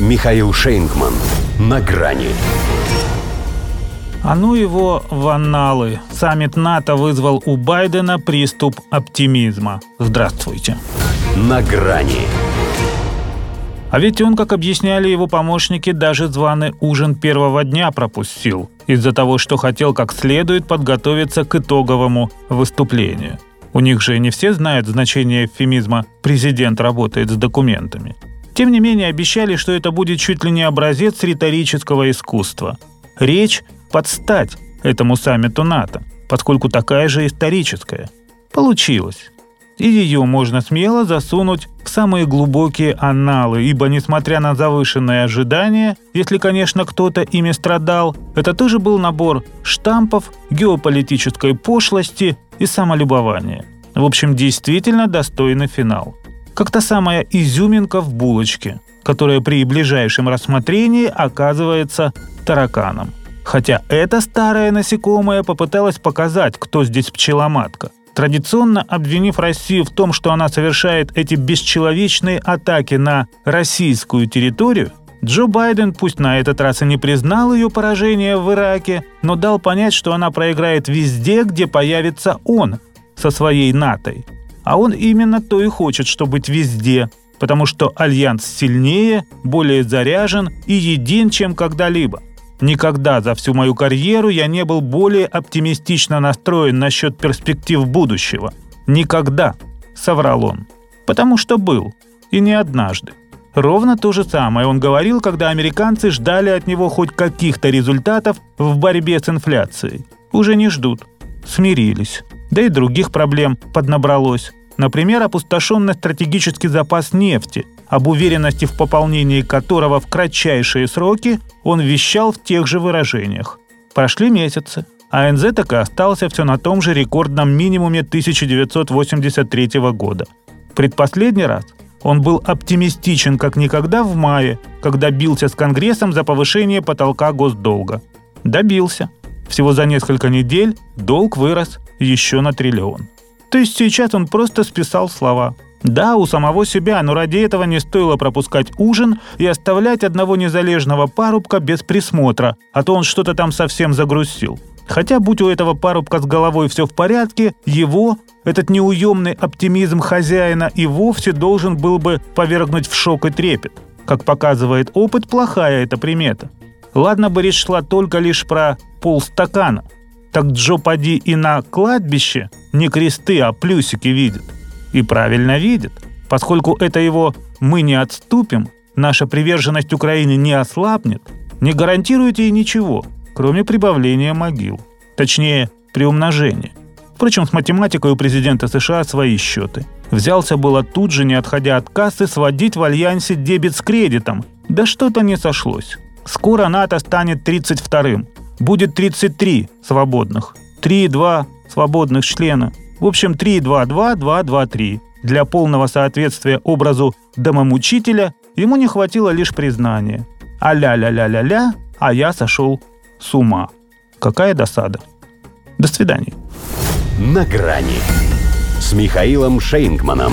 Михаил Шейнгман. На грани. А ну его в анналы. Саммит НАТО вызвал у Байдена приступ оптимизма. Здравствуйте. На грани. А ведь он, как объясняли его помощники, даже званый ужин первого дня пропустил из-за того, что хотел как следует подготовиться к итоговому выступлению. У них же не все знают значение эвфемизма «президент работает с документами». Тем не менее, обещали, что это будет чуть ли не образец риторического искусства. Речь под стать этому саммиту НАТО, поскольку такая же историческая. Получилось и ее можно смело засунуть в самые глубокие анналы, ибо, несмотря на завышенные ожидания, если, конечно, кто-то ими страдал, это тоже был набор штампов, геополитической пошлости и самолюбования. В общем, действительно достойный финал. Как та самая изюминка в булочке, которая при ближайшем рассмотрении оказывается тараканом. Хотя это старое насекомое попыталось показать, кто здесь пчеломатка – традиционно обвинив Россию в том, что она совершает эти бесчеловечные атаки на российскую территорию, Джо Байден пусть на этот раз и не признал ее поражение в Ираке, но дал понять, что она проиграет везде, где появится он со своей НАТОй. А он именно то и хочет, чтобы быть везде, потому что альянс сильнее, более заряжен и един, чем когда-либо – Никогда за всю мою карьеру я не был более оптимистично настроен насчет перспектив будущего. Никогда, соврал он. Потому что был. И не однажды. Ровно то же самое он говорил, когда американцы ждали от него хоть каких-то результатов в борьбе с инфляцией. Уже не ждут. Смирились. Да и других проблем поднабралось. Например, опустошенный стратегический запас нефти, об уверенности в пополнении которого в кратчайшие сроки он вещал в тех же выражениях. Прошли месяцы, а НЗ так и остался все на том же рекордном минимуме 1983 года. Предпоследний раз он был оптимистичен как никогда в мае, когда бился с Конгрессом за повышение потолка госдолга. Добился. Всего за несколько недель долг вырос еще на триллион. То есть сейчас он просто списал слова. Да, у самого себя, но ради этого не стоило пропускать ужин и оставлять одного незалежного парубка без присмотра, а то он что-то там совсем загрузил. Хотя, будь у этого парубка с головой все в порядке, его, этот неуемный оптимизм хозяина и вовсе должен был бы повергнуть в шок и трепет. Как показывает опыт, плохая эта примета. Ладно бы речь шла только лишь про полстакана. Так Джо поди и на кладбище не кресты, а плюсики видит. И правильно видит, поскольку это его «мы не отступим», наша приверженность Украине не ослабнет, не гарантирует ей ничего, кроме прибавления могил. Точнее, приумножения. Впрочем, с математикой у президента США свои счеты. Взялся было тут же, не отходя от кассы, сводить в альянсе дебет с кредитом. Да что-то не сошлось. Скоро НАТО станет 32-м. Будет 33 свободных. 3-2 свободных члена. В общем, 3-2-2-2-2-3. Для полного соответствия образу домомучителя ему не хватило лишь признания. А ля-ля-ля-ля-ля, а я сошел с ума. Какая досада. До свидания. На грани с Михаилом Шейнгманом.